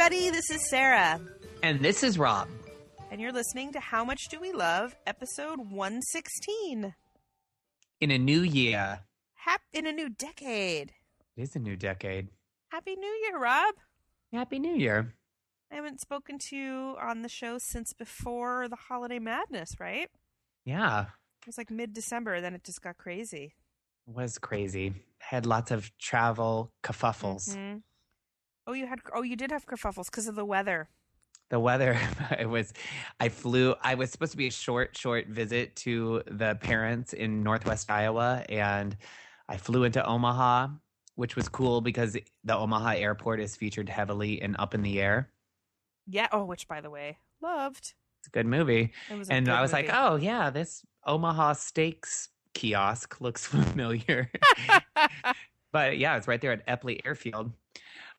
everybody. This is Sarah. And this is Rob. And you're listening to How Much Do We Love, episode 116. In a new year. Hap- in a new decade. It is a new decade. Happy New Year, Rob. Happy New Year. I haven't spoken to you on the show since before the holiday madness, right? Yeah. It was like mid December, then it just got crazy. It was crazy. Had lots of travel kerfuffles. Mhm. Oh, you had oh, you did have kerfuffles because of the weather. The weather, it was, I flew, I was supposed to be a short, short visit to the parents in Northwest Iowa. And I flew into Omaha, which was cool because the Omaha airport is featured heavily in Up in the Air. Yeah. Oh, which by the way, loved. It's a good movie. It was a and good I was like, oh yeah, this Omaha Steaks kiosk looks familiar. but yeah, it's right there at Eppley Airfield.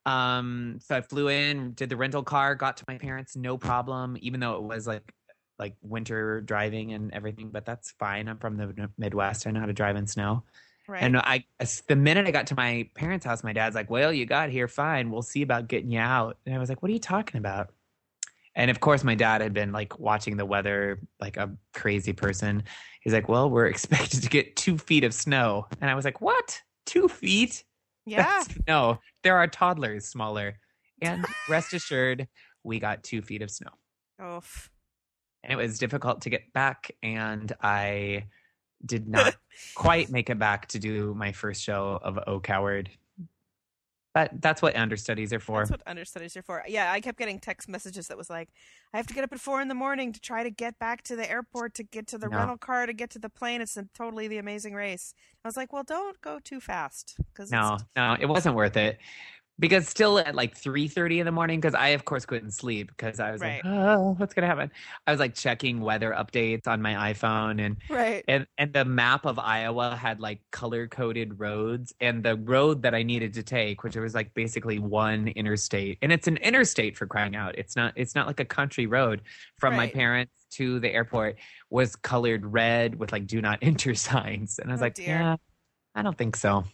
Um, so I flew in, did the rental car, got to my parents, no problem, even though it was like like winter driving and everything. But that's fine. I'm from the Midwest. I know how to drive in snow. right. And I, the minute I got to my parents' house, my dad's like, "Well, you got here fine. We'll see about getting you out." And I was like, "What are you talking about?" And of course, my dad had been like watching the weather like a crazy person. He's like, "Well, we're expected to get two feet of snow," and I was like, "What? Two feet? Yeah. That's- no, there are toddlers smaller." And rest assured, we got two feet of snow, Oof. and it was difficult to get back. And I did not quite make it back to do my first show of Oh Coward. But that's what understudies are for. That's what understudies are for. Yeah, I kept getting text messages that was like, I have to get up at four in the morning to try to get back to the airport to get to the No. rental car to get to the plane. It's a, totally the amazing race. I was like, well, don't go too fast because no, no, it wasn't worth it. Because still at like three thirty in the morning, because I of course couldn't sleep because I was Right. like, oh, what's gonna happen? I was like checking weather updates on my iPhone and right. and and the map of Iowa had like color coded roads and the road that I needed to take, which was like basically one interstate, and it's an interstate for crying out. It's not it's not like a country road from my parents to the airport was colored red with like do not enter signs, and I was Oh, like, dear. yeah, I don't think so.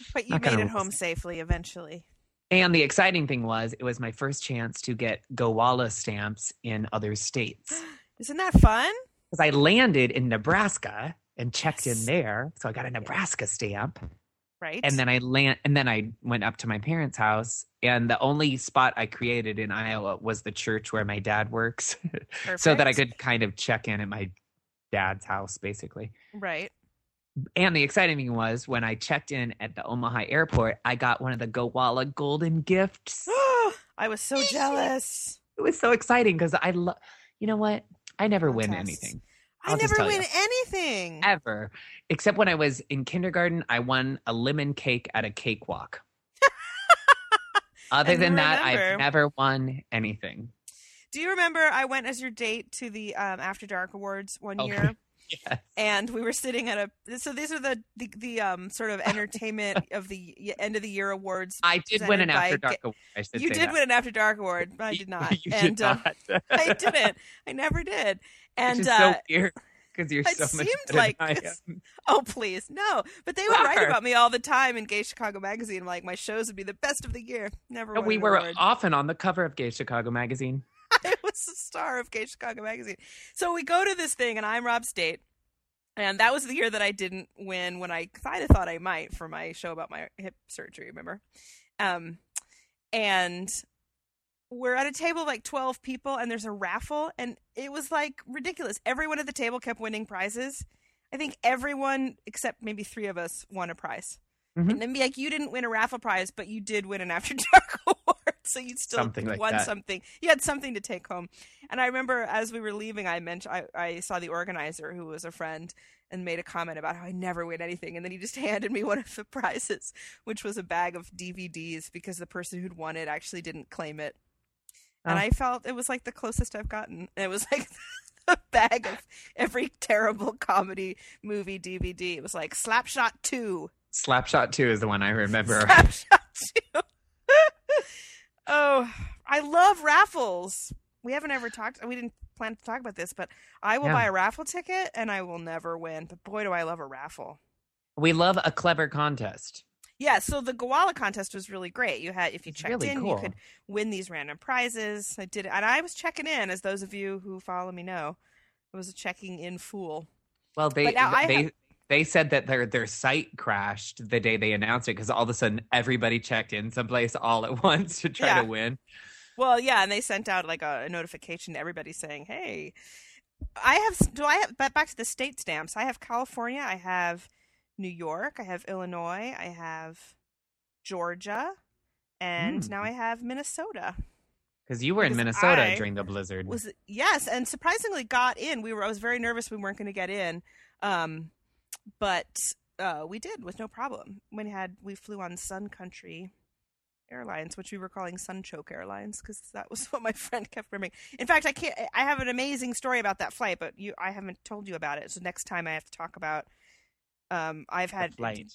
But you made gonna it risk home safely eventually. And the exciting thing was, it was my first chance to get Gowalla stamps in other states Isn't that fun? because I landed in Nebraska and checked Yes. in there, so I got a Nebraska stamp. Right. and then I land and then I went up to my parents' house and the only spot I created in Iowa was the church where my dad works so that I could kind of check in at my dad's house basically. Right. And the exciting thing was when I checked in at the Omaha airport, I got one of the Gowalla golden gifts. I was so jealous. It was so exciting because I love you know what? I never win anything. I I'll just never win you. anything. Ever. Except when I was in kindergarten, I won a lemon cake at a cakewalk. Other And than that, remember- I've never won anything. Do you remember I went as your date to the um, After Dark Awards one Oh, year? Yes. and we were sitting at a so these are the the, the um sort of entertainment of the end of the year awards I did win an After Dark award. I you did that. win an after dark award i did not You and did uh, not. i didn't i never did and uh so weird because you're it so much seemed like than I am. oh please no but they would write about me all the time in gay chicago magazine like my shows would be the best of the year never won we were often on the cover of Gay Chicago magazine. I was the star of Gay Chicago magazine. So we go to this thing, and I'm Rob State. And that was the year that I didn't win when I kind of thought I might for my show about my hip surgery, remember? Um, and we're at a table of like 12 people, and there's a raffle, and it was like ridiculous. Everyone at the table kept winning prizes. I think everyone except maybe three of us won a prize. Mhm. And then be like, you didn't win a raffle prize, but you did win an After Dark award, so you still Something like won that. something. You had something to take home. And I remember as we were leaving, I mentioned I, I saw the organizer who was a friend and made a comment about how I never win anything, and then he just handed me one of the prizes, which was a bag of DVDs because the person who'd won it actually didn't claim it. And Oh. I felt it was like the closest I've gotten. And it was like a bag of every terrible comedy movie DVD. It was like Slapshot 2, Slapshot 2 is the one I remember. Slapshot 2. Oh, I love raffles. We haven't ever talked, we didn't plan to talk about this, but I will Yeah. buy a raffle ticket and I will never win. But boy, do I love a raffle. we love a clever contest. Yeah, so the Gowalla contest was really great. You had if you It's checked really in, you could win these random prizes. I did, and I was checking in, as those of you who follow me know. I was a checking in fool. Well, they But now I they have- they said that their their site crashed the day they announced it because all of a sudden everybody checked in someplace all at once to try Yeah. to win. Well, yeah, and they sent out like a, a notification to everybody saying, "Hey, I have." Do I have? But back to the state stamps. I have California. I have New York. I have Illinois. I have Georgia, and Hmm. now I have Minnesota. Because you were in Minnesota I during the blizzard. Was yes, and surprisingly got in. We were. I was very nervous we weren't going to get in, um, but uh, we did with no problem. We had we flew on Sun Country Airlines, which we were calling Sunchoke Airlines because that was what my friend kept remembering. In fact, I can't. I have an amazing story about that flight, but you, I haven't told you about it. So next time I have to talk about. Um, I've the had flight.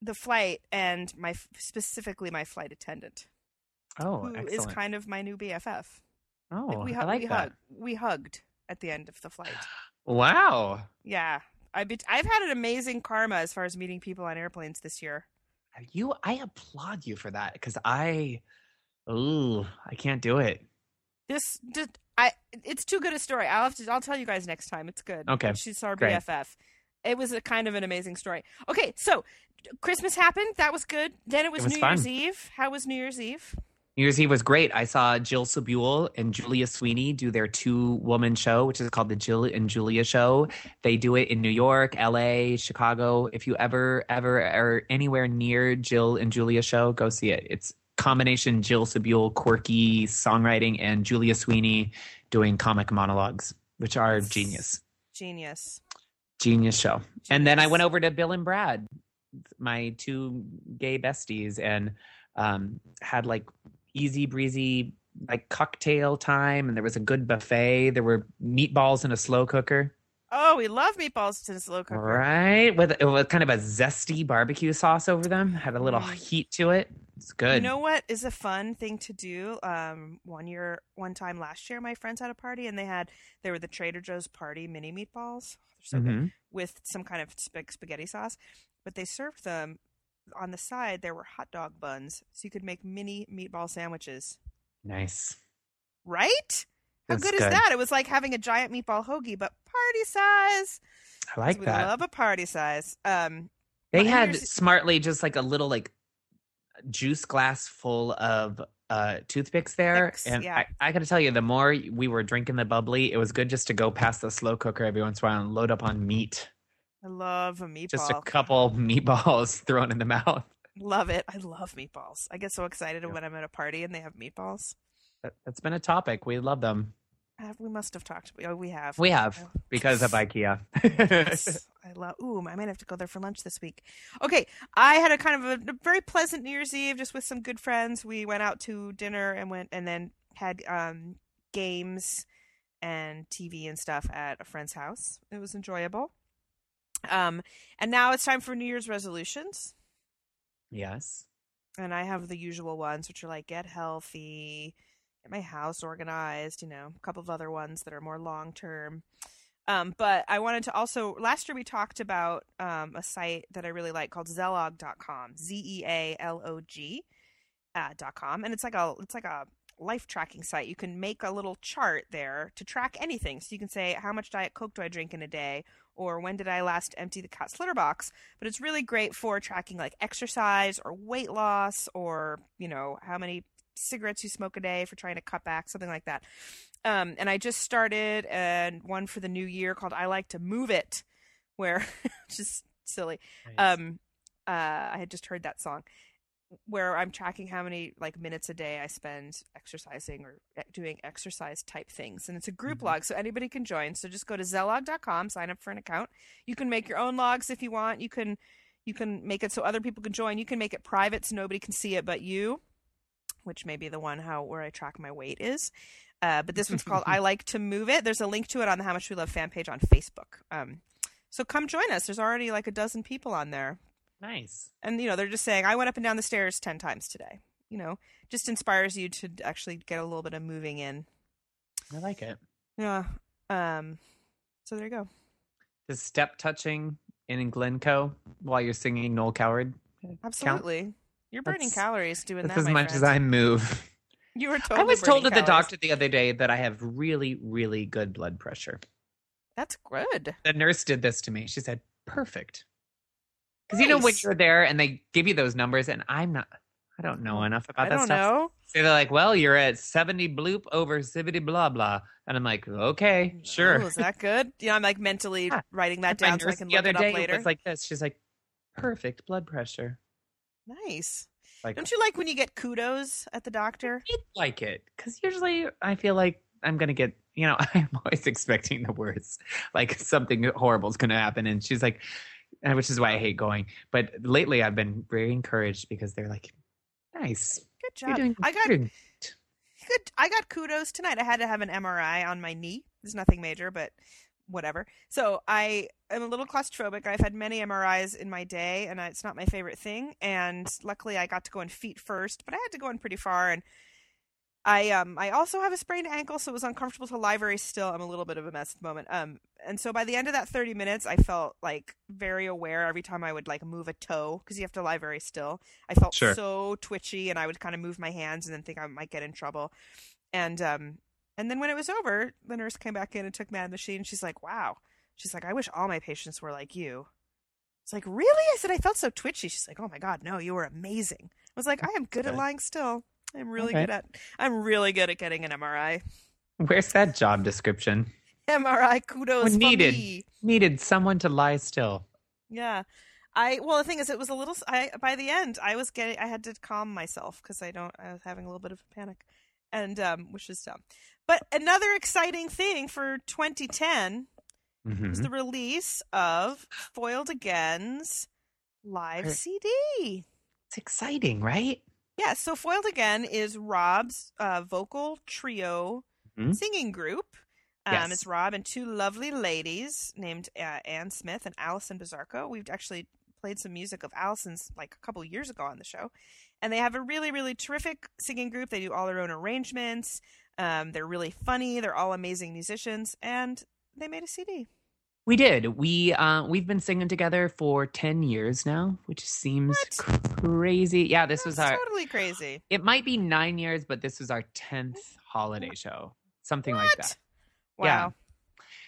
the flight and my specifically my flight attendant, Oh, who is excellent. kind of my new BFF. oh, we, I like we, that. hug- we hugged at the end of the flight. Wow. Yeah, I bet I've had an amazing karma as far as meeting people on airplanes this year. Uh, you, I applaud you for that because I, ooh, I can't do it. This, just, I, it's too good a story. I'll have to. I'll tell you guys next time. It's good. Okay, she's our great. BFF. It was a kind of an amazing story. Okay, so Christmas happened. That was good. Then it was, was New fun. Year's Eve. How was New Year's Eve? New Year's Eve was great. I saw Jill Sobule and Julia Sweeney do their two woman show, which is called the Jill and Julia Show. They do it in New York, LA, Chicago. If you ever, ever are anywhere near Jill and Julia Show, go see it. It's combination Jill Sobule, quirky songwriting, and Julia Sweeney doing comic monologues, which are genius. Genius. Genius show. And then I went over to Bill and Brad, my two gay besties, and um, had like easy breezy like cocktail time. And there was a good buffet. There were meatballs in a slow cooker, Oh, we love meatballs in a slow cooker. right? With, with kind of a zesty barbecue sauce over them. Had a little Mm. heat to it. It's good. You know what is a fun thing to do? Um, one year, one time last year, my friends had a party and they had they were the Trader Joe's party mini meatballs. They're so good Mhm. with some kind of sp- spaghetti sauce, but they served them on the side. There were hot dog buns, so you could make mini meatball sandwiches. Nice. Right? How That's good, is good. that? It was like having a giant meatball hoagie, but party size. I like we that. love a party size. Um, They had smartly just like a little like juice glass full of uh toothpicks there Picks, and yeah. I, I gotta tell you the more we were drinking the bubbly it was good just to go past the slow cooker every once in a while and load up on meat I love a meatball. just a couple meatballs thrown in the mouth Love it. I love meatballs. I get so excited Yeah. when I'm at a party and they have meatballs. that, that's been a topic we love them Have, we must have talked. Oh, we have. we have Oh, because of ikea yes. I love. Ooh, I might have to go there for lunch this week. Okay, I had a kind of a, a very pleasant New Year's Eve, just with some good friends. We went out to dinner and went and then had um, games and TV and stuff at a friend's house. It was enjoyable. Um, and now it's time for New Year's resolutions. yes and I have the usual ones, which are like get healthy, get my house organized, you know, a couple of other ones that are more long term. Um, but I wanted to also last year we talked about um, a site that I really like called Zealog.com, Z E A L O G uh, dot com, and it's like a it's like a life tracking site. You can make a little chart there to track anything. So you can say how much diet coke do I drink in a day, or when did I last empty the cat's litter box. But it's really great for tracking like exercise or weight loss, or you know how many cigarettes you smoke a day for trying to cut back, something like that. Um, and I just started and one for the new year called "I Like to Move It," where just silly. Um, uh, I had just heard that song where I'm tracking how many like minutes a day I spend exercising or e- doing exercise type things, and it's a group Mhm. log, so anybody can join. So just go to Zealog.com, sign up for an account. You can make your own logs if you want. You can you can make it so other people can join. You can make it private so nobody can see it but you, which may be the one how where I track my weight is. Uh, but this one's called I Like to Move It. There's a link to it on the How Much We Love fan page on Facebook. Um, so come join us. There's already like a dozen people on there nice and you know they're just saying i went up and down the stairs 10 times today you know just inspires you to actually get a little bit of moving in i like it yeah um so there you go does step touching in glencoe while you're singing noel coward Absolutely. You're burning That's- calories doing that. as my much friend. as I move. You were totally. I was told at the doctor the other day that I have really, really good blood pressure. That's good. The nurse did this to me. She said, "Perfect." Because you know when you're there and they give you those numbers, and I'm not. I don't know mm, enough about I that don't stuff. know. So they're like, "Well, you're at seventy bloop over seventy blah blah," and I'm like, "Okay, oh, sure." Oh, is that good? Yeah, I'm like mentally Yeah. writing that down so I can the look other it up day later. was like this. She's like, "Perfect blood pressure." nice. Like, Don't you like when you get kudos at the doctor? I like it because usually I feel like I'm gonna get, you know, I'm always expecting the worst, like something horrible is gonna happen, and she's like, and which is why I hate going. But lately, I've been very encouraged because they're like, nice, Good you're job. doing I got good. I got kudos tonight. I had to have an MRI on my knee. It's nothing major, but whatever. So I am a little claustrophobic. I've had many MRIs in my day, and it's not my favorite thing. And luckily, I got to go in feet first, but I had to go in pretty far. And I um I also have a sprained ankle, so it was uncomfortable to lie very still. I'm a little bit of a mess at the moment. Um, and so by the end of that 30 minutes, I felt like very aware every time I would like move a toe because you have to lie very still. I felt Sure. so twitchy, and I would kind of move my hands and then think I might get in trouble. And um, and then when it was over, the nurse came back in and took me out of the machine. She's like, "Wow." She's like, "I wish all my patients were like you." It's like, "Really?" I said, "I felt so twitchy." She's like, "Oh my god, no, you were amazing." I was like, "I am good at lying still. I'm really Okay. good at. I'm really good at getting an MRI. Where's that job description? MRI kudos needed. me." Needed someone to lie still. Yeah. I well the thing is it was a little I by the end I was getting I had to calm myself cuz I don't I was having a little bit of a panic and um which is dumb. But another exciting thing for 2010 Mhm. was the release of Foiled Again's live CD. It's exciting, right? Yeah, so Foiled Again is Rob's uh, vocal trio Mhm. singing group. Um, Yes. It's Rob and two lovely ladies named uh, Anne Smith and Allison Bizarco. We've actually played some music of Allison's like a couple years ago on the show. And they have a really, really terrific singing group. They do all their own arrangements. Um, they're really funny. They're all amazing musicians. And they made a CD. We did. We uh we've been singing together for 10 years now, which seems crazy. Yeah, this was our totally crazy. it might be 9 years, but this was our 10th holiday show. Something like that. Wow. Yeah.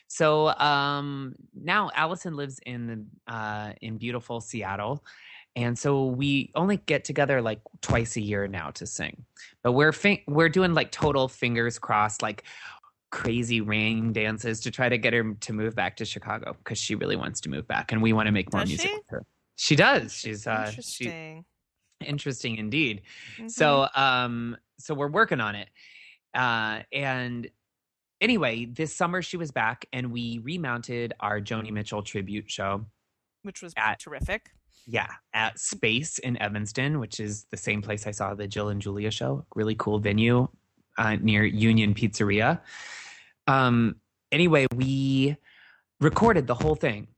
So um now Allison lives in the uh in beautiful Seattle. And so we only get together like twice a year now to sing. But we're fin- we're doing like total fingers crossed like crazy ring dances to try to get her to move back to Chicago because she really wants to move back and we want to make more Does music she? with her. She does. She's uh she Interesting. interesting indeed. Mhm. So um so we're working on it. Uh and anyway, this summer she was back and we remounted our Joni Mitchell tribute show. which was at- terrific. Yeah, at Space in Evanston, which is the same place I saw the Jill and Julia show. Really cool venue uh, near Union Pizzeria. Um anyway, we recorded the whole thing.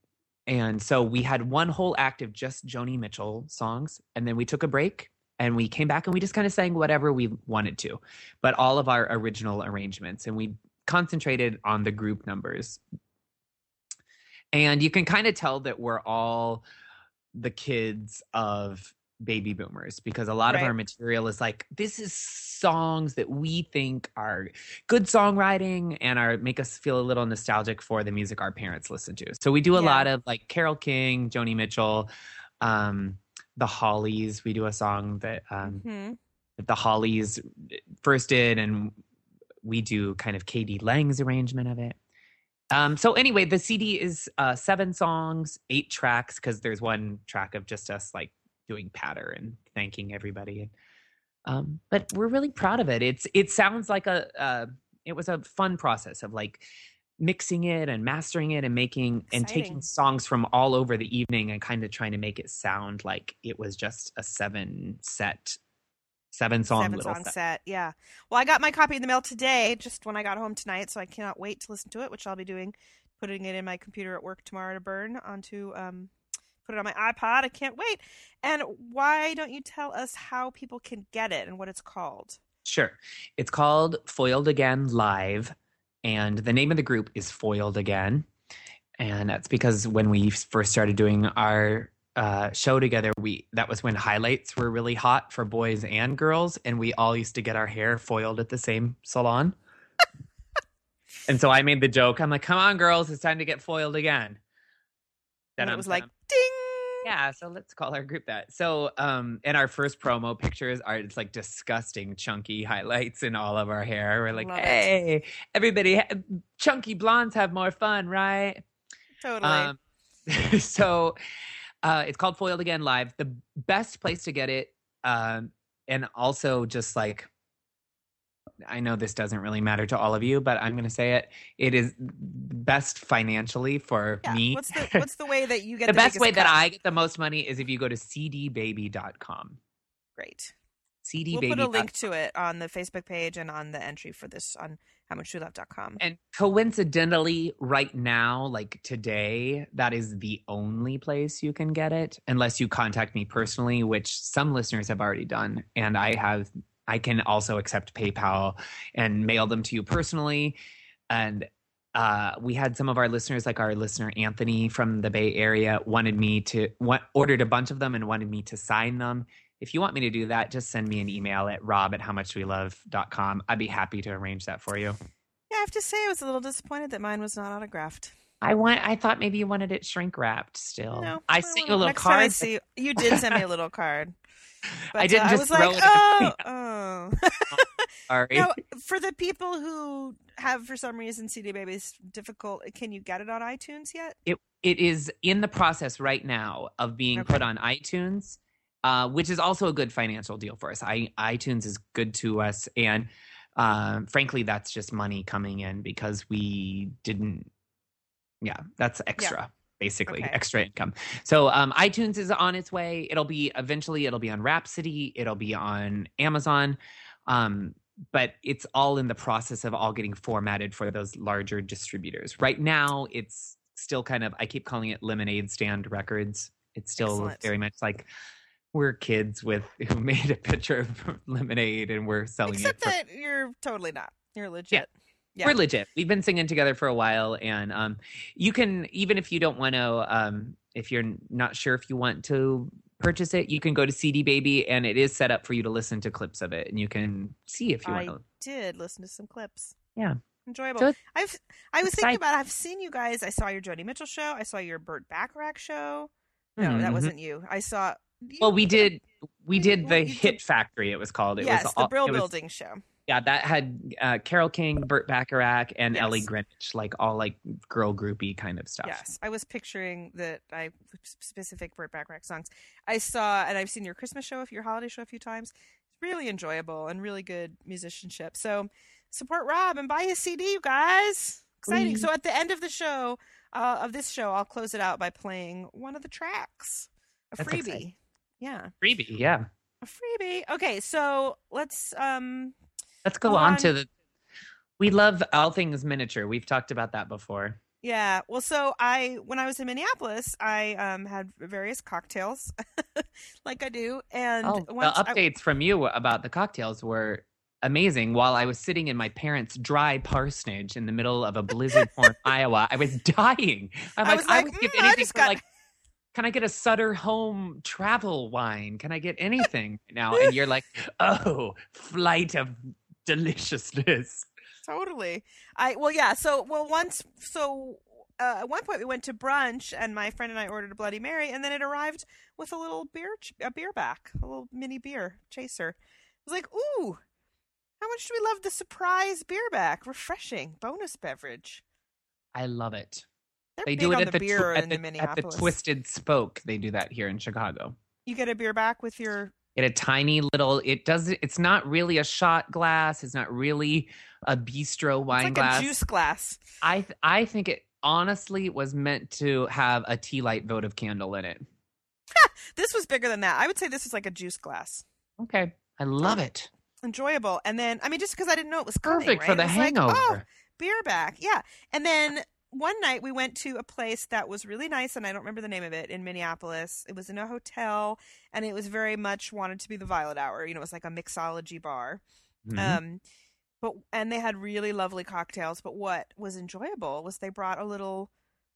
And so we had one whole act of just Joni Mitchell songs and then we took a break and we came back and we just kind of sang whatever we wanted to. But all of our original arrangements and we concentrated on the group numbers. And you can kind of tell that we're all the kids of baby boomers because a lot of our material is like this is songs that we think are good songwriting and are make us feel a little nostalgic for the music our parents listened to. So we do a Yeah. lot of like Carole King, Joni Mitchell, um, the Hollies. We do a song that um, hmm that the Hollies first did, and we do kind of k.d. lang's arrangement of it. Um, so anyway, the CD is uh, seven songs, eight tracks, because there's one track of just us like doing patter and thanking everybody. Um, but we're really proud of it. It's it sounds like a uh, it was a fun process of like mixing it and mastering it and making and taking songs from all over the evening and kind of trying to make it sound like it was just a seven set seven song Seven little song set. set. Yeah. Well, I got my copy in the mail today, just when I got home tonight, so I cannot wait to listen to it, which I'll be doing, putting it in my computer at work tomorrow to burn onto, um, put it on my iPod. I can't wait. And why don't you tell us how people can get it and what it's called? Sure. It's called Foiled Again Live, and the name of the group is Foiled Again. And that's because when we first started doing our uh, show together, we that was when highlights were really hot for boys and girls, and we all used to get our hair foiled at the same salon. and so I made the joke. I'm like, "Come on, girls, it's time to get foiled again." And Then it I'm was like. Yeah, so let's call our group that. So, um, and our first promo pictures are it's like disgusting chunky highlights in all of our hair. We're like, Love it. hey, everybody, ha- chunky blondes have more fun, right? Totally. Um, so, uh, it's called Foiled Again Live. The best place to get it, um, and also just like, I know this doesn't really matter to all of you, but I'm going to say it. It is best financially for yeah. me. What's the what's the way that you get the the, best way that? I get the most money is if you go to cdbaby.com. Great. cdbaby. We'll put a link to it on the Facebook page and on the entry for this on howmuchdowelove.com. And coincidentally, right now, like today, that is the only place you can get it, unless you contact me personally, which some listeners have already done. And I have, I can also accept PayPal and mail them to you personally. And uh, we had some of our listeners, like our listener Anthony from the Bay Area, wanted me to want, ordered a bunch of them and wanted me to sign them. If you want me to do that, just send me an email at rob at howmuchdowelove.com. I'd be happy to arrange that for you. Yeah, I have to say I was a little disappointed that mine was not autographed. I want. I thought maybe you wanted it shrink wrapped. Still, No, I I sent you a little time I card. see you did send me a little card. But, I didn't uh, just I was it like, in oh, oh. Sorry. now, for the people who have, for some reason, CD Baby is difficult, can you get it on iTunes yet? it it is in the process right now of being Okay. put on iTunes, uh, which is also a good financial deal for us. I iTunes is good to us, and um, frankly, that's just money coming in because we didn't. Yeah, that's extra. Basically, Okay. extra income. So um, iTunes is on its way. It'll be eventually. It'll be on Rhapsody. It'll be on Amazon. Um, but it's all in the process of all getting formatted for those larger distributors. Right now, it's still kind of I keep calling it lemonade stand records. It's still Excellent. very much like we're kids with who made a picture of lemonade and we're selling Except it. For, that you're totally not. You're legit. yeah. We're legit. We've been singing together for a while, and um, you can even if you don't want to, um, if you're not sure if you want to purchase it, you can go to CD Baby, and it is set up for you to listen to clips of it, and you can see if you I want to. I did listen to some clips. Yeah. Enjoyable. So I've I was thinking about I've seen you guys. I saw your Joni Mitchell show. I saw your Burt Bacharach show. No, that Mhm. wasn't you. I saw Well, we did. We did the Hit Factory. It was called. It yes, was the all- Brill it was- Building show. Yeah, that had uh, Carole King, Burt Bacharach, and Yes. Ellie Greenwich, like all like girl groupie kind of stuff. Yes, I was picturing that I specific Burt Bacharach songs. I saw, and I've seen your Christmas show, if your holiday show a few times. It's really enjoyable and really good musicianship. So support Rob and buy his CD, you guys. Exciting. Please. So at the end of the show, uh, of this show, I'll close it out by playing one of the tracks, a That's freebie. exciting. Yeah, Freebie, yeah. a freebie. Okay, so let's um Let's go Go on, on. to the. We love all things miniature. We've talked about that before. Yeah. Well, so I when I was in Minneapolis, I um had various cocktails, like I do, and Oh, the I- updates from you about the cocktails were amazing. While I was sitting in my parents' dry parsonage in the middle of a blizzard torn Iowa, I was dying. I'm I like, was I would give "Mm, I anything for got- like. Can I get a Sutter Home travel wine? Can I get anything now? And you're like, oh, flight of deliciousness. totally. I well, yeah. So well, once so. Uh, at one point, we went to brunch, and my friend and I ordered a Bloody Mary, and then it arrived with a little beer, a beer back, a little mini beer chaser. I was like, "Ooh, how much do we love the surprise beer back? Refreshing bonus beverage." I love it. They're They do it at the the, tw- at, the at the Twisted Spoke. They do that here in Chicago. You get a beer back with your Get a tiny little. It does. It's not really a shot glass. It's not really a bistro wine it's like glass. a juice glass. I th- I think it honestly was meant to have a tea light votive candle in it. This was bigger than that. I would say this is like a juice glass. Okay, I love it. Enjoyable. And then, I mean, just because I didn't know it was coming, Perfect for the was like, hangover. oh, beer back. Yeah. And then one night we went to a place that was really nice, and I don't remember the name of it in Minneapolis. It was in a hotel, and it was very much wanted to be the Violet Hour. You know, it was like a mixology bar. Mhm. Um, but and they had really lovely cocktails. But what was enjoyable was they brought a little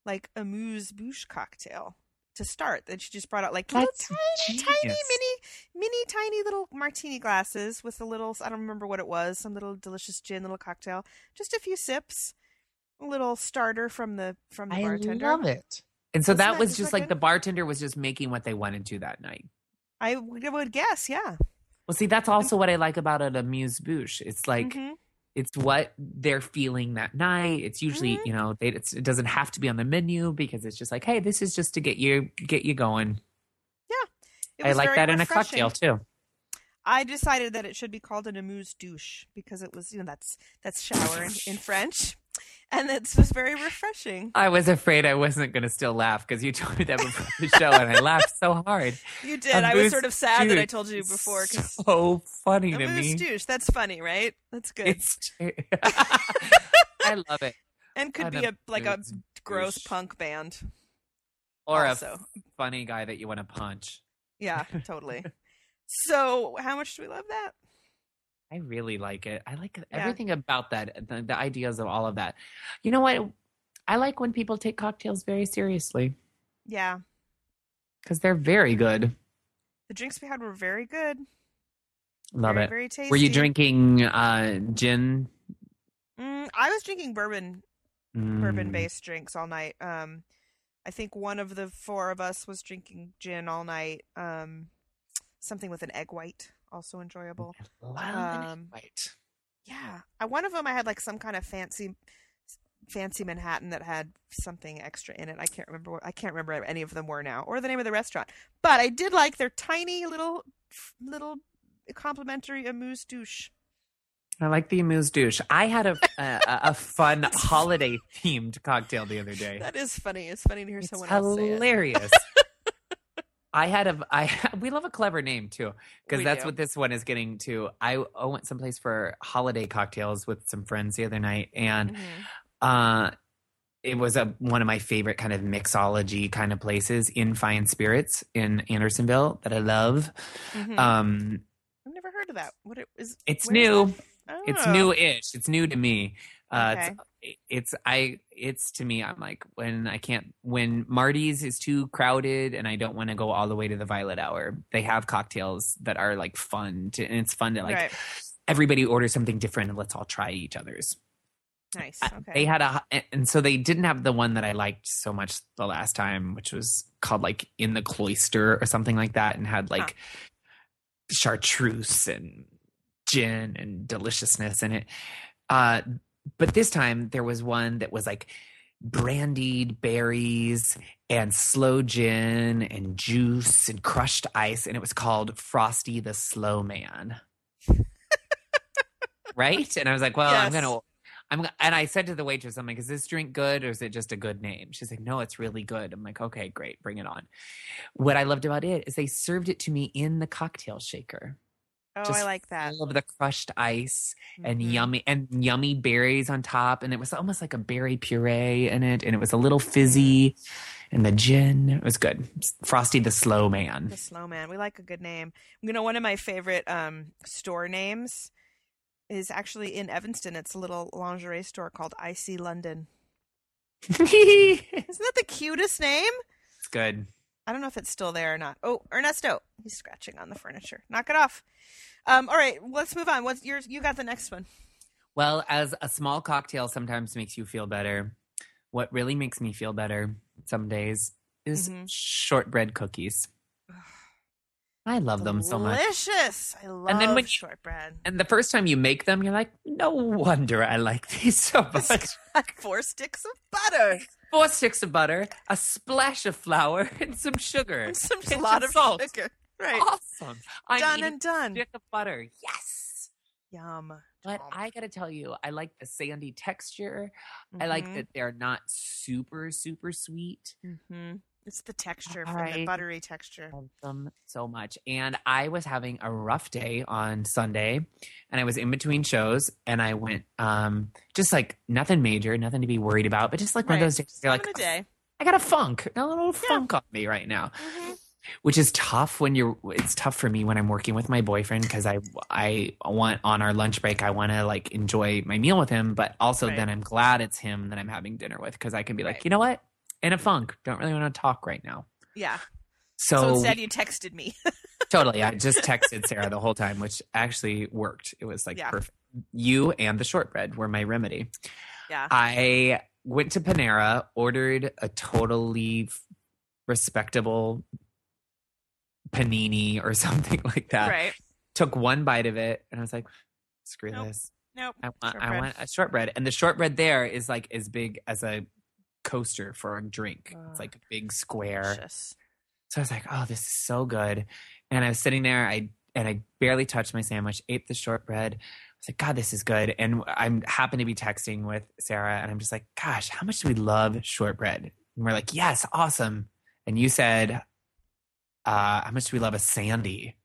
like amuse bouche cocktail. to start. That she just brought out like little That's tiny, tiny, genius. mini, mini, tiny little martini glasses with a little. I don't remember what it was. Some little delicious gin, little cocktail. Just a few sips. A little starter from the from the I bartender. love it. And so Wasn't that that was just just like fucking- the bartender was just making what they wanted to that night. I would would guess, yeah. Well, see, that's also what I like about an amuse bouche. It's like Mhm. it's what they're feeling that night. It's usually Mhm. you know they, it's, it doesn't have to be on the menu because it's just like, hey, this is just to get you get you going. It I like very that in a cocktail too. I decided that it should be called an amuse douche because it was, you know, that's that's shower in, in French, and it was very refreshing. I was afraid I wasn't going to still laugh because you told me that before the show, and I laughed so hard. You did. I was sort of sad that I told you before because So funny to me. douche. That's funny, right? That's good. It's. I love it. and could be a like a amuse gross douche. punk band. Or Also. a funny guy that you want to punch. Yeah, totally. so, how much do we love that? I really like it. I like Yeah. everything about that, the, the ideas of all of that. You know what? I like when people take cocktails very seriously Yeah, because they're very good. the drinks we had were very good. Love very, it. Very tasty. Were you drinking uh, gin? Mm, I was drinking bourbon bourbon Mm, based drinks all night. Um, I think one of the four of us was drinking gin all night. Um, something with an egg white, also enjoyable. love Um, white. Yeah, I, one of them I had like some kind of fancy, fancy Manhattan that had something extra in it. I can't remember. What, I can't remember what any of them were now, or the name of the restaurant. But I did like their tiny little, little complimentary amuse douche. I like the amuse douche. I had a a, a fun holiday themed cocktail the other day. That is funny. It's funny to hear It's someone else say it. I had a I we love a clever name too because that's do. what this one is getting to. I, I went someplace for holiday cocktails with some friends the other night, and Mhm. uh, it was a one of my favorite kind of mixology kind of places in Fine Spirits in Andersonville that I love. Mhm. Um, I've never heard of that. What it is? it's where is new. that? It's Oh. new-ish. It's new to me. Uh, Okay. it's, it's I. It's to me. I'm like when I can't. When Marty's is too crowded and I don't want to go all the way to the Violet Hour. They have cocktails that are like fun to, and it's fun to like. right. Everybody orders something different and let's all try each other's. Nice. I- Okay. They had a, and so they didn't have the one that I liked so much the last time, which was called like In the Cloister or something like that, and had like chartreuse and gin and deliciousness in it. Uh, but this time there was one that was like brandied berries and sloe gin and juice and crushed ice, and it was called Frosty the Slow Man. right? And I was like, well, I'm gonna. I'm, and I said to the waitress, I'm like, is this drink good or is it just a good name? She's like, no, it's really good. I'm like, okay, great, bring it on. What I loved about it is they served it to me in the cocktail shaker. Oh, I like that. Full of the crushed ice and Mhm. yummy and yummy berries on top, and it was almost like a berry puree in it, and it was a little fizzy, and the gin it was good. Frosty the Slow Man. The Slow Man. We like a good name. You know, one of my favorite um, store names is actually in Evanston. It's a little lingerie store called I.C. London. Isn't that the cutest name? It's good. I don't know if it's still there or not. Oh, Ernesto, he's scratching on the furniture. Knock it off. Um, all right, let's move on. What's yours? You got the next one. Well, as a small cocktail sometimes makes you feel better, what really makes me feel better some days is Mhm. shortbread cookies. I love them so much. Delicious. I love and then when you- shortbread. And the first time you make them, you're like, no wonder I like these so much. four sticks of butter Four sticks of butter, a splash of flour, and some sugar. and some Pinch lot of salt. sugar. Right. Awesome. I'm done and done. a stick of butter. Yes. Yum. But Tom. I gotta tell you, I like the sandy texture. I like Mhm. that they're not super, super sweet. Mm-hmm. It's the texture from the buttery texture. love them so much. And I was having a rough day on Sunday and I was in between shows and I went um just like nothing major, nothing to be worried about, but just like one of those days you're like a day. I got a funk, a little Yeah. funk on me right now. Mhm. Which is tough when you're it's tough for me when I'm working with my boyfriend because I I want on our lunch break I want to like enjoy my meal with him, but also Right. then I'm glad it's him that I'm having dinner with because I can be like, Right. you know what? In a funk, don't really want to talk right now. Yeah. So, So, instead, you texted me. totally, I just texted Sarah the whole time, which actually worked. It was like Yeah. perfect. You and the shortbread were my remedy. yeah. I went to Panera, ordered a totally respectable panini or something like that. right. Took one bite of it, and I was like, "Screw Nope. this! Nope. I want, I want a shortbread." And the shortbread there is like as big as a coaster for a drink. It's like a big square. Delicious. So I was like, "Oh, this is so good." And I was sitting there, I and I barely touched my sandwich, ate the shortbread. I was like, "God, this is good." And I'm happen to be texting with Sarah, and I'm just like, "Gosh, how much do we love shortbread?" And we're like, "Yes, awesome." And you said, uh, "How much do we love a sandy?"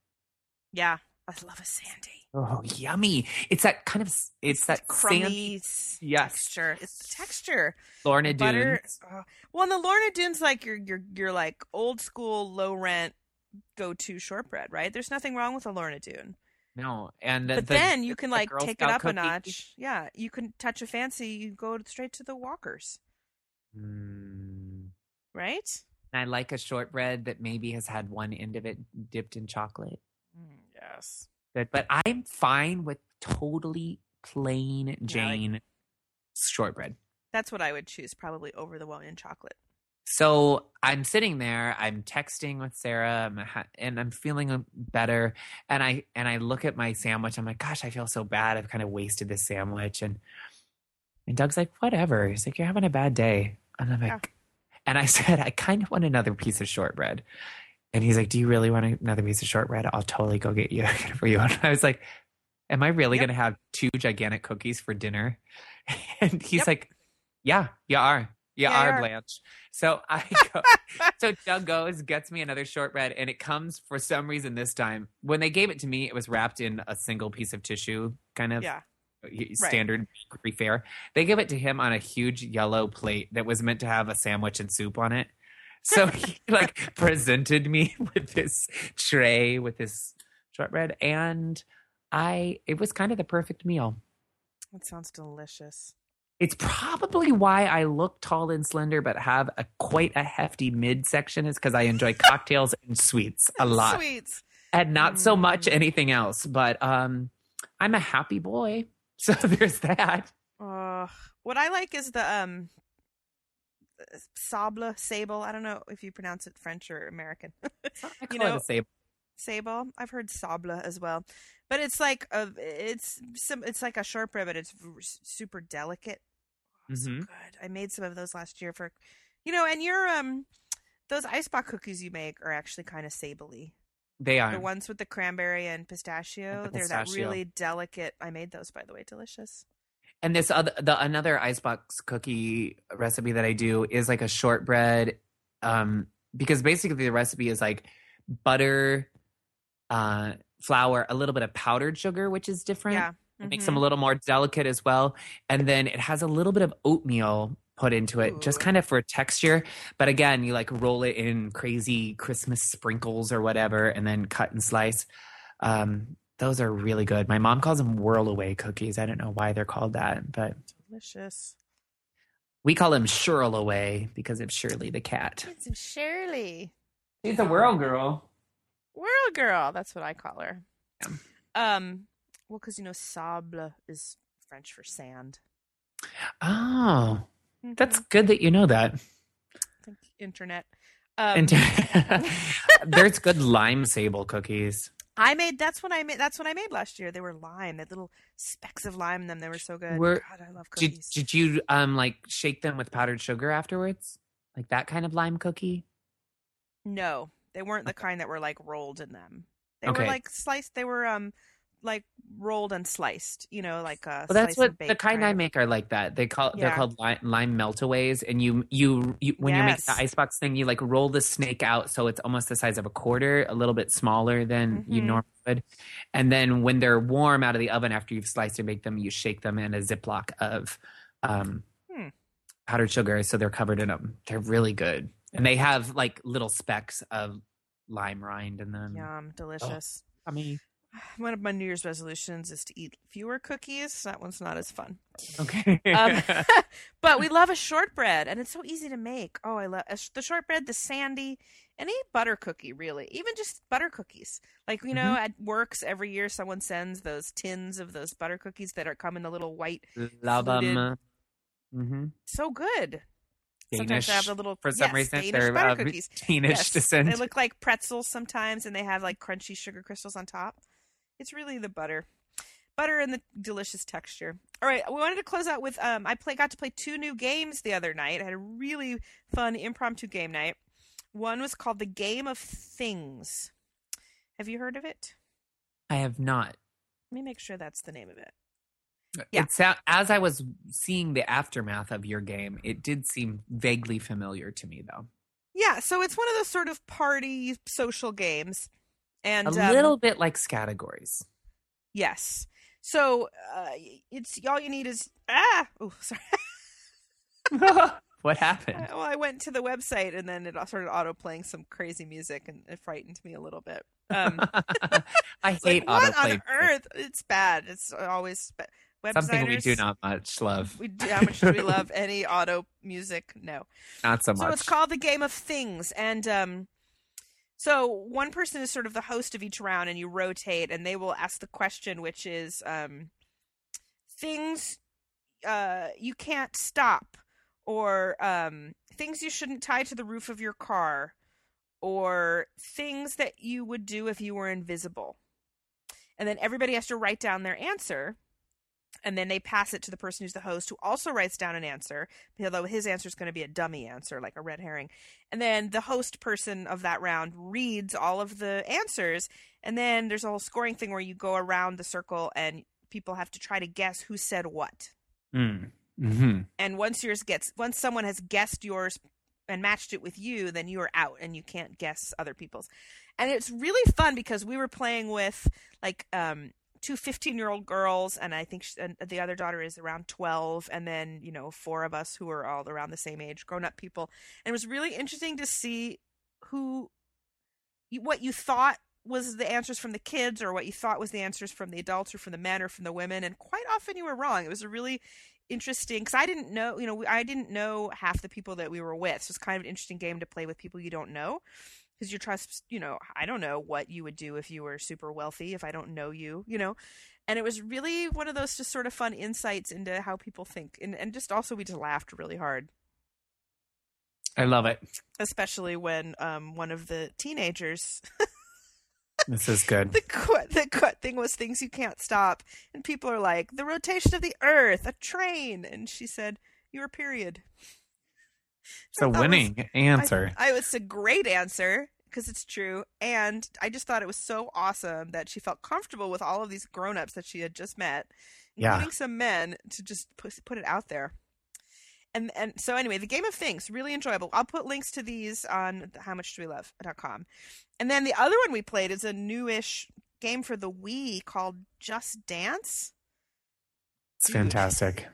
Yeah. I love a sandy. Oh, yummy! It's that kind of it's that sandy crummy s- Yes. texture. It's the texture. Lorna Butter. Doones. oh. Well, and the Lorna Doones like your your your like old school low rent go to shortbread, right? There's nothing wrong with a Lorna Doone. No, and But the- then you can the like take Scout it up a notch. Yeah, you can touch a fancy. You go straight to the Walkers, Mm. right? I like a shortbread that maybe has had one end of it dipped in chocolate. Mm, yes. Good, but I'm fine with totally plain Jane shortbread. That's what I would choose probably over the one in chocolate. So I'm sitting there, I'm texting with Sarah, I'm ha- and I'm feeling uh, better. And I and I look at my sandwich. I'm like, gosh, I feel so bad. I've kind of wasted this sandwich. And and Doug's like, whatever. He's like, you're having a bad day. And I'm like, Yeah. and I said, I kind of want another piece of shortbread. And he's like, do you really want another piece of shortbread? I'll totally go get you for you. And I was like, am I really Yep. going to have two gigantic cookies for dinner? And he's Yep. like, yeah, you are. You Yeah, are. Blanche. So I go, so Doug goes, gets me another shortbread, and it comes for some reason this time. When they gave it to me, it was wrapped in a single piece of tissue, kind of Yeah. Uh, standard bakery fare. They give it to him on a huge yellow plate that was meant to have a sandwich and soup on it. So he like presented me with this tray with this shortbread, and I it was kind of the perfect meal. That sounds delicious. It's probably why I look tall and slender, but have a quite a hefty midsection. Is because I enjoy cocktails and sweets a lot, Sweets. and not so much Mm. anything else. But um, I'm a happy boy, so there's that. Uh, what I like is the um sable sable. I don't know if you pronounce it French or American. You know- sable. sable. I've heard sable as well, but it's like a it's some it's like a shortbread, but it's super delicate. Oh, So Mhm. good. I made some of those last year for, you know, and your um those icebox cookies you make are actually kind of sably. They are. The ones with the cranberry and pistachio, the they're that really delicate. I made those by the way, delicious. And this other the another icebox cookie recipe that I do is like a shortbread um because basically the recipe is like butter uh flour, a little bit of powdered sugar which is different. Yeah. It makes Mhm. them a little more delicate as well. And then it has a little bit of oatmeal put into it just kind of for texture, but again, you like roll it in crazy Christmas sprinkles or whatever and then cut and slice. Um those are really good. My mom calls them whirl away cookies. I don't know why they're called that, but delicious. we call him Shirl away because of Shirley the cat. Get some Shirley. She's a whirl girl. Whirl girl, that's what I call her. Yeah. Um, well, because you know, sable is French for sand. Oh, that's Mhm. good that you know that. Thank you, internet. Um, And there's good lime sable cookies. I made that's what I made. That's what I made last year. They were lime. They had little specks of lime in them. They were so good. Were- God, I love Did, cookies. did you um like shake them with powdered sugar afterwards? Like that kind of lime cookie? no, they weren't the kind that were like rolled in them. They Okay. were like sliced. They were um like rolled and sliced. You know, like uh. Well, that's what the kind I make are like that. They call they're called lime, lime meltaways, and you you, you when you make the Yes. icebox thing, you like roll the snake out so it's almost the size of a quarter, a little bit smaller than you Mhm. normally would. And then when they're warm out of the oven after you've sliced and baked them, you shake them in a Ziploc of um, Hmm. powdered sugar, so they're covered in them. They're really good, and they have like little specks of lime rind in them. Yum, delicious. I mean, One of my New Year's resolutions is to eat fewer cookies. That one's not as fun. okay. Um, but we love a shortbread, and it's so easy to make. Oh, I love the shortbread, the sandy, any butter cookie really even just butter cookies like you know Mhm. at works every year someone sends those tins of those butter cookies that are come in the little white Love them. hmm so good sometimes Danish. they have the little For some yes, reason, Danish they're butter cookies Danish Yes, descent. they look like pretzels sometimes and they have like crunchy sugar crystals on top it's really the butter. Butter and the delicious texture. All right we wanted to close out with um i play got to play two new games the other night. I had a really fun impromptu game night. One was called the game of things. Have you heard of it? I have not. let me make sure that's the name of it. Yeah. It sound, as I was seeing the aftermath of your game, it did seem vaguely familiar to me, though. yeah so it's one of those sort of party social games and a um, little bit like categories. yes so uh it's all you need is ah oh sorry what happened? I- well, I went to the website and then it started auto playing some crazy music and it frightened me a little bit. Um, I hate like, what autoplay. on earth? It's bad. It's always ba- web Something we do not much love. We do, how much do we love any auto music? No. Not so much. So it's called the Game of Things, and um, so one person is sort of the host of each round, and you rotate, and they will ask the question, which is um, things uh, you can't stop, or um, things you shouldn't tie to the roof of your car, or things that you would do if you were invisible. And then everybody has to write down their answer. And then they pass it to the person who's the host, who also writes down an answer, although his answer is going to be a dummy answer, like a red herring. And then the host person of that round reads all of the answers. And then there's a whole scoring thing where you go around the circle and people have to try to guess who said what. Mm. hmm And once yours gets, once someone has guessed yours and matched it with you, then you are out and you can't guess other people's. And it's really fun because we were playing with like um, two 15 year old girls, and I think sh and the other daughter is around 12, and then, you know, four of us who are all around the same age, grown up people. And it was really interesting to see who, what you thought was the answers from the kids or what you thought was the answers from the adults or from the men or from the women and quite often you were wrong. It was a really interesting because i didn't know you know i didn't know half the people that we were with. So it's kind of an interesting game to play with people you don't know because you're trust you know i don't know what you would do if you were super wealthy if i don't know you you know and it was really one of those just sort of fun insights into how people think and, and just also we just laughed really hard I love it. especially when um one of the teenagers This is good. the the qu- thing was things you can't stop and people are like the rotation of the earth a train and she said your period It's a thought was- winning answer. I, I it's a great answer because it's true and i just thought it was so awesome that she felt comfortable with all of these grown-ups that she had just met Yeah. including some men to just put, put it out there and and so anyway the game of things really enjoyable i'll put links to these on how much do we love.com and then the other one we played is a newish game for the wii called just dance It's fantastic.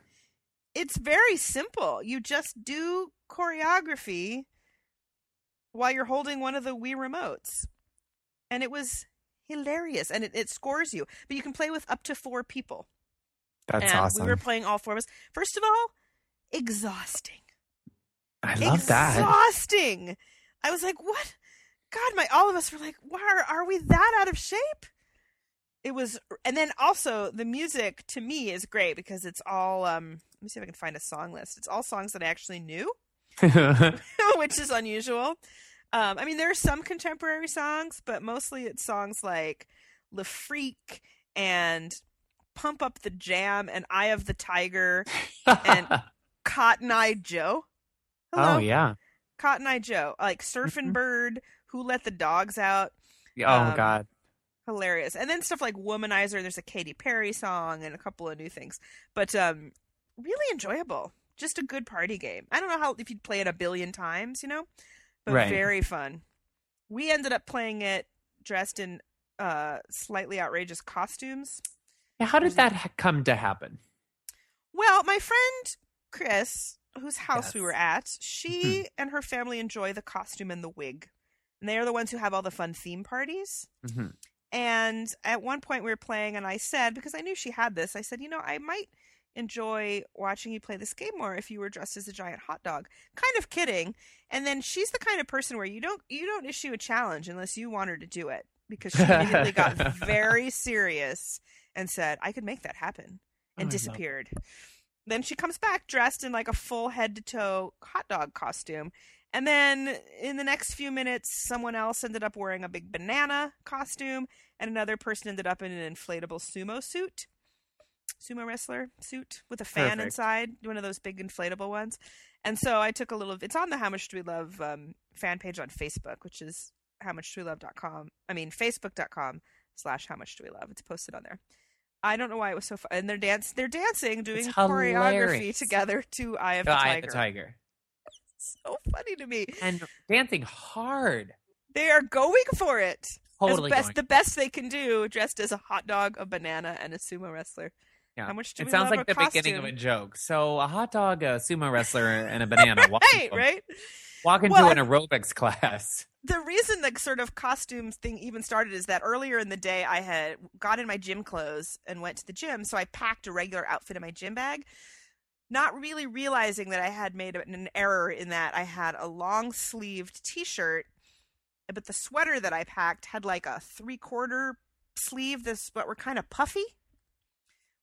It's very simple. You just do choreography while you're holding one of the Wii remotes. And it was hilarious. And it, it scores you. But you can play with up to four people. That's and awesome. we were playing all four of us. First of all, exhausting. I love that. Exhausting. I was like, what? God, my all of us were like, why are, are we that out of shape? It was and then also the music to me is great because it's all um me see if I can find a song list. It's all songs that I actually knew. which is unusual. Um, I mean, there are some contemporary songs, but mostly it's songs like "Le Freak" and "Pump Up the Jam" and "Eye of the Tiger," and- "Cotton Eye Joe." Hello, oh yeah. Cotton Eye Joe, like "Surfing Mhm. Bird," "Who Let the Dogs Out," Oh Um, god. hilarious, and then stuff like "Womanizer." There's a Katy Perry song and a couple of new things, but um, really enjoyable. Just a good party game. I don't know how if you'd play it a billion times, you know, but Right. very fun. We ended up playing it dressed in uh slightly outrageous costumes. Yeah, How did that ha- come to happen? Well, my friend Chris, whose house we were at, she and her family enjoy the costume and the wig. And they are the ones who have all the fun theme parties. hmm And at one point we were playing, and I said, because I knew she had this, I said, you know, I might enjoy watching you play this game more if you were dressed as a giant hot dog. Kind of kidding. And then she's the kind of person where you don't you don't issue a challenge unless you want her to do it because she immediately got very serious and said, "I could make that happen," and Oh, disappeared. Then she comes back dressed in like a full head to toe hot dog costume. And then in the next few minutes, someone else ended up wearing a big banana costume, and another person ended up in an inflatable sumo suit, sumo wrestler suit with a fan Perfect. inside, one of those big inflatable ones. And so I took a little. It's on the How Much Do We Love um, fan page on Facebook, which is how much howmuchdowelove.com. I mean Facebook.com slash How Much Do We Love. It's posted on there. I don't know why it was so fun. And they're dance. They're dancing, doing choreography together to "Eye of the Eye Tiger." of the tiger. So funny to me. And dancing hard. They are going for it. Totally as best going. the best they can do, dressed as a hot dog, a banana, and a sumo wrestler. Yeah. How much do it sounds like the beginning of a joke. So a hot dog, a sumo wrestler, and a banana walk, Right, into, right. walk into Well, an aerobics class. the reason the sort of costumes thing even started is that earlier in the day I had got in my gym clothes and went to the gym, so I packed a regular outfit in my gym bag, not really realizing that I had made an error in that I had a long sleeved T-shirt, but the sweater that I packed had like a three quarter sleeve, this but were kind of puffy.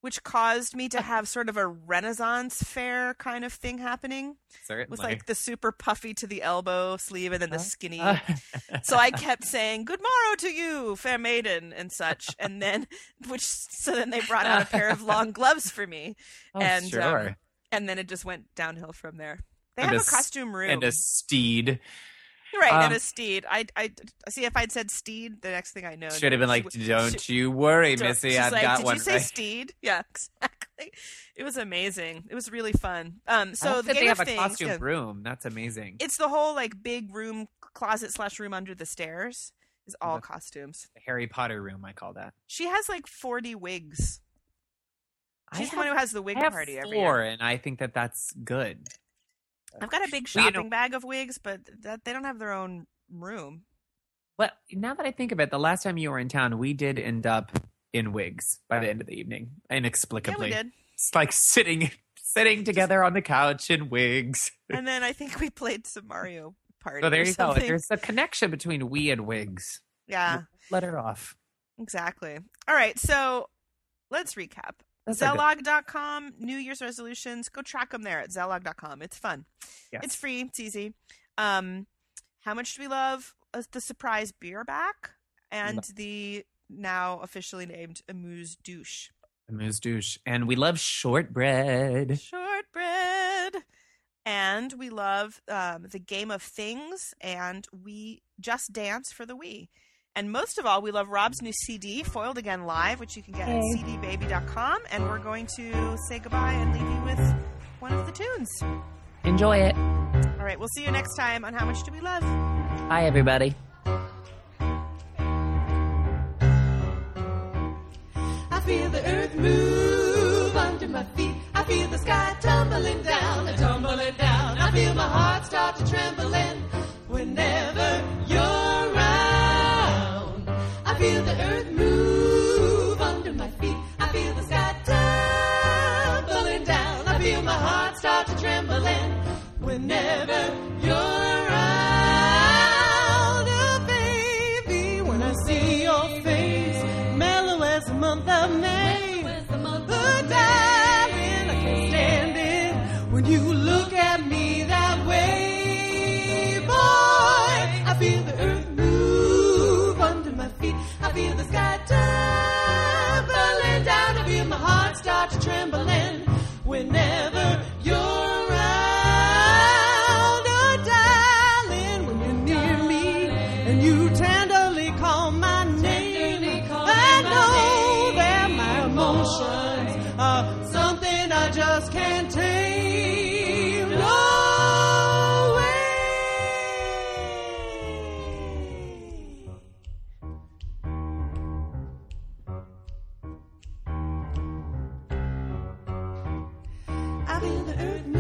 Which caused me to have sort of a Renaissance fair kind of thing happening. Certainly. with like the super puffy to the elbow sleeve and then the skinny. So I kept saying "Good morrow to you, fair maiden" and such, and then which so then they brought out a pair of long gloves for me, Oh, and, um, and then it just went downhill from there. They And have a costume room, and a steed. Right, and um, a steed. I, I see if I'd said steed, the next thing I know Should have been like, she- "Don't she- you worry, don't- Missy, I've like, got Did one." you say right." steed? Yeah, exactly. It was amazing. It was really fun. Um, so the game they have a things, costume yeah. room. That's amazing. it's the whole like big room closet slash room under the stairs is all The- costumes. The Harry Potter room, I call that. She has like 40 wigs. She's the one who has the wig I have party every year. and I think that that's good. I've got a big Well, you shopping know- bag of wigs, but that they don't have their own room. Well, now that I think of it, the last time you were in town, we did end up in wigs by the end of the evening, inexplicably. Yeah, we did. It's like sitting sitting together on the couch in wigs. And then I think we played some Mario Party. So there you go. There's a connection between we and wigs. Yeah, Let her off. exactly. All right, so let's recap. That's a good- Zealog.com, New Year's resolutions. Go track them there at Zealog.com. It's fun. Yes. It's free. It's easy. Um, how much do we love uh, the surprise beer back and Lo- the now officially named Amuse Douche? Amuse douche. And we love shortbread. Shortbread. And we love um, the game of things, and we just dance for the Wii. And most of all, we love Rob's new CD, Foiled Again Live, which you can get at Yay. cdbaby.com. And we're going to say goodbye and leave you with one of the tunes. Enjoy it. All right, we'll see you next time on How Much Do We Love? Hi, everybody. I feel the earth move under my feet. I feel the sky tumbling down, and tumbling down. I feel my heart start to trembling whenever you're around. I feel the earth move under my feet. I feel the sky tumbling down. I feel my heart start to trembling whenever Sky tumbling down. I feel my heart start to trembling whenever in the earth.